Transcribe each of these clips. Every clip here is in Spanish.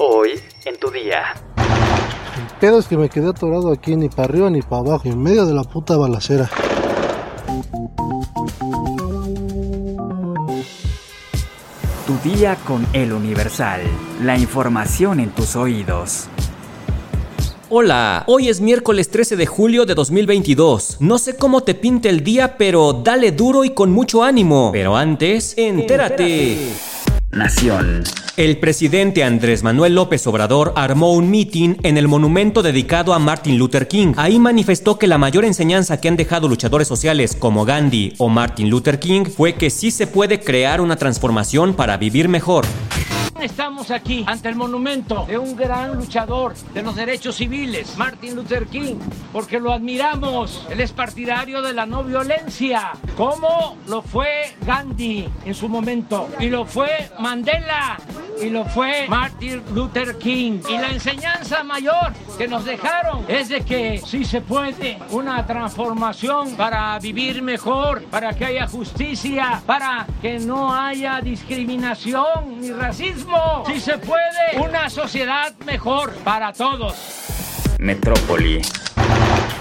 Hoy en tu día. El pedo es que me quedé atorado aquí ni para arriba ni para abajo, en medio de la puta balacera. Tu día con el Universal. La información en tus oídos. Hola, hoy es miércoles 13 de julio de 2022. No sé cómo te pinte el día, pero dale duro y con mucho ánimo. Pero antes, entérate. Nación. El presidente Andrés Manuel López Obrador armó un mitin en el monumento dedicado a Martin Luther King. Ahí manifestó que la mayor enseñanza que han dejado luchadores sociales como Gandhi o Martin Luther King fue que sí se puede crear una transformación para vivir mejor. Estamos aquí ante el monumento de un gran luchador de los derechos civiles, Martin Luther King, porque lo admiramos. Él es partidario de la no violencia, como lo fue Gandhi en su momento, y lo fue Mandela, y lo fue Martin Luther King. Y la enseñanza mayor que nos dejaron es de que sí se puede una transformación para vivir mejor, para que haya justicia, para que no haya discriminación ni racismo. Si se puede, una sociedad mejor para todos. Metrópoli.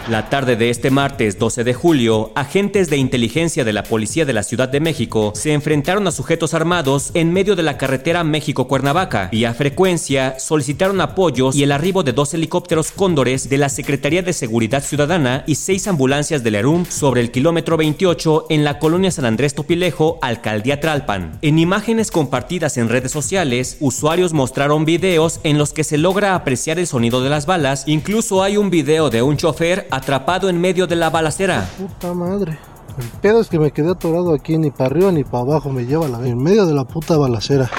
La tarde de este martes 12 de julio, agentes de inteligencia de la Policía de la Ciudad de México se enfrentaron a sujetos armados en medio de la carretera México-Cuernavaca y a frecuencia solicitaron apoyos y el arribo de dos helicópteros cóndores de la Secretaría de Seguridad Ciudadana y seis ambulancias del ERUM sobre el kilómetro 28 en la colonia San Andrés Topilejo, Alcaldía Tralpan. En imágenes compartidas en redes sociales, usuarios mostraron videos en los que se logra apreciar el sonido de las balas, incluso hay un video de un chofer atrapado en medio de la balacera. Puta madre. El pedo es que me quedé atorado aquí ni para arriba ni para abajo, me lleva la en medio de la puta balacera.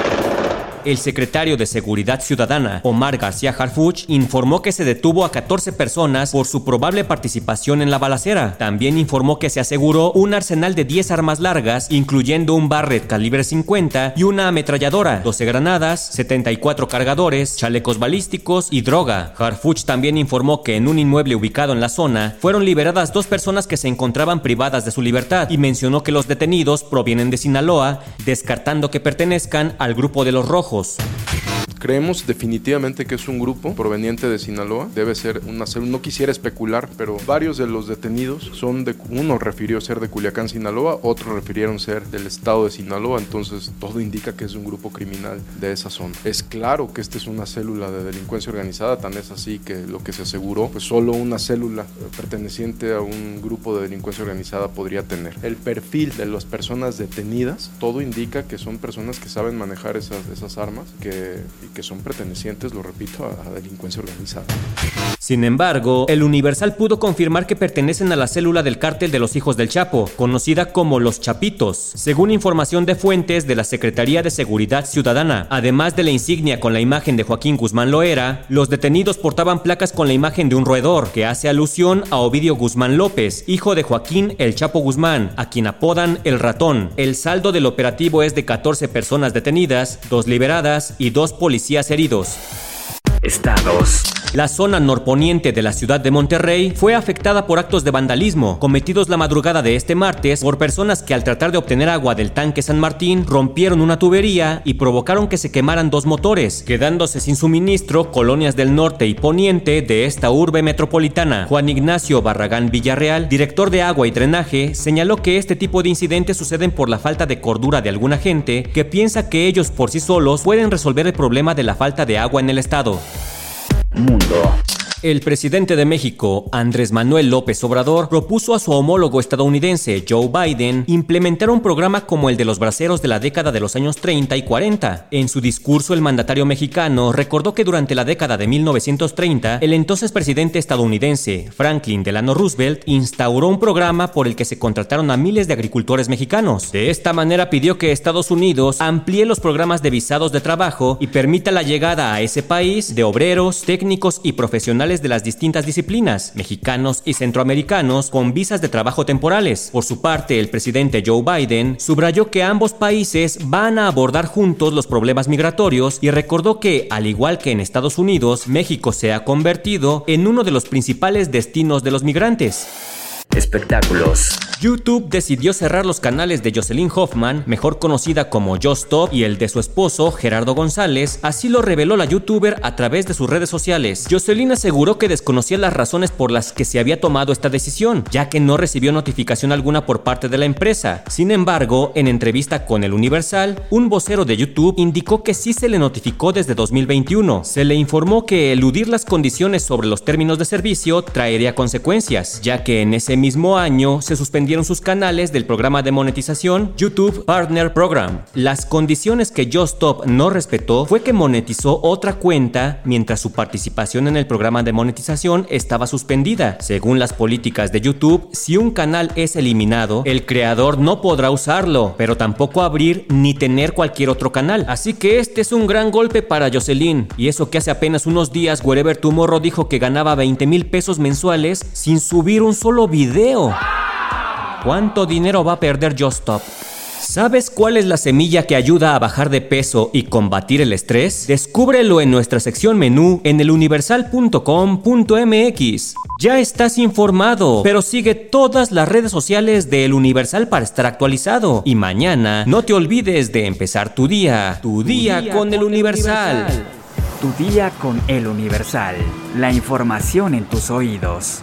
El secretario de Seguridad Ciudadana, Omar García Harfuch, informó que se detuvo a 14 personas por su probable participación en la balacera. También informó que se aseguró un arsenal de 10 armas largas, incluyendo un Barrett calibre 50 y una ametralladora, 12 granadas, 74 cargadores, chalecos balísticos y droga. Harfuch también informó que en un inmueble ubicado en la zona fueron liberadas dos personas que se encontraban privadas de su libertad y mencionó que los detenidos provienen de Sinaloa, descartando que pertenezcan al grupo de los rojos. Տիրախոս։ Creemos definitivamente que es un grupo proveniente de Sinaloa. Debe ser una célula. No quisiera especular, pero varios de los detenidos son de. Uno refirió ser de Culiacán, Sinaloa, otros refirieron ser del estado de Sinaloa. Entonces, todo indica que es un grupo criminal de esa zona. Es claro que esta es una célula de delincuencia organizada, tan es así que lo que se aseguró, pues solo una célula perteneciente a un grupo de delincuencia organizada podría tener. El perfil de las personas detenidas, todo indica que son personas que saben manejar esas, esas armas, que que son pertenecientes, lo repito, a, delincuencia organizada. Sin embargo, el Universal pudo confirmar que pertenecen a la célula del cártel de los hijos del Chapo, conocida como los Chapitos, según información de fuentes de la Secretaría de Seguridad Ciudadana. Además de la insignia con la imagen de Joaquín Guzmán Loera, los detenidos portaban placas con la imagen de un roedor, que hace alusión a Ovidio Guzmán López, hijo de Joaquín El Chapo Guzmán, a quien apodan El Ratón. El saldo del operativo es de 14 personas detenidas, dos liberadas y dos policías heridos. Estados. La zona norponiente de la ciudad de Monterrey fue afectada por actos de vandalismo cometidos la madrugada de este martes por personas que al tratar de obtener agua del tanque San Martín rompieron una tubería y provocaron que se quemaran dos motores, quedándose sin suministro colonias del norte y poniente de esta urbe metropolitana. Juan Ignacio Barragán Villarreal, director de agua y drenaje, señaló que este tipo de incidentes suceden por la falta de cordura de alguna gente que piensa que ellos por sí solos pueden resolver el problema de la falta de agua en el estado. Mundo. El presidente de México, Andrés Manuel López Obrador, propuso a su homólogo estadounidense, Joe Biden, implementar un programa como el de los braceros de la década de los años 30 y 40. En su discurso, el mandatario mexicano recordó que durante la década de 1930, el entonces presidente estadounidense, Franklin Delano Roosevelt, instauró un programa por el que se contrataron a miles de agricultores mexicanos. De esta manera pidió que Estados Unidos amplíe los programas de visados de trabajo y permita la llegada a ese país de obreros, técnicos y profesionales de las distintas disciplinas, mexicanos y centroamericanos, con visas de trabajo temporales. Por su parte, el presidente Joe Biden subrayó que ambos países van a abordar juntos los problemas migratorios y recordó que, al igual que en Estados Unidos, México se ha convertido en uno de los principales destinos de los migrantes. Espectáculos. YouTube decidió cerrar los canales de Jocelyn Hoffman, mejor conocida como Just Stop, y el de su esposo, Gerardo González, así lo reveló la youtuber a través de sus redes sociales. Jocelyn aseguró que desconocía las razones por las que se había tomado esta decisión, ya que no recibió notificación alguna por parte de la empresa. Sin embargo, en entrevista con el Universal, un vocero de YouTube indicó que sí se le notificó desde 2021. Se le informó que eludir las condiciones sobre los términos de servicio traería consecuencias, ya que en ese mismo año se suspendió sus canales del programa de monetización YouTube Partner Program. Las condiciones que Stop no respetó fue que monetizó otra cuenta mientras su participación en el programa de monetización estaba suspendida. Según las políticas de YouTube, si un canal es eliminado, el creador no podrá usarlo, pero tampoco abrir ni tener cualquier otro canal. Así que este es un gran golpe para Jocelyn. Y eso que hace apenas unos días Wherever Tomorrow dijo que ganaba 20 mil pesos mensuales sin subir un solo video. ¿Cuánto dinero va a perder Just Stop? ¿Sabes cuál es la semilla que ayuda a bajar de peso y combatir el estrés? Descúbrelo en nuestra sección menú en eluniversal.com.mx. Ya estás informado, pero sigue todas las redes sociales de El Universal para estar actualizado. Y mañana no te olvides de empezar tu día, tu, día, con, El Universal. Tu día con El Universal. La información en tus oídos.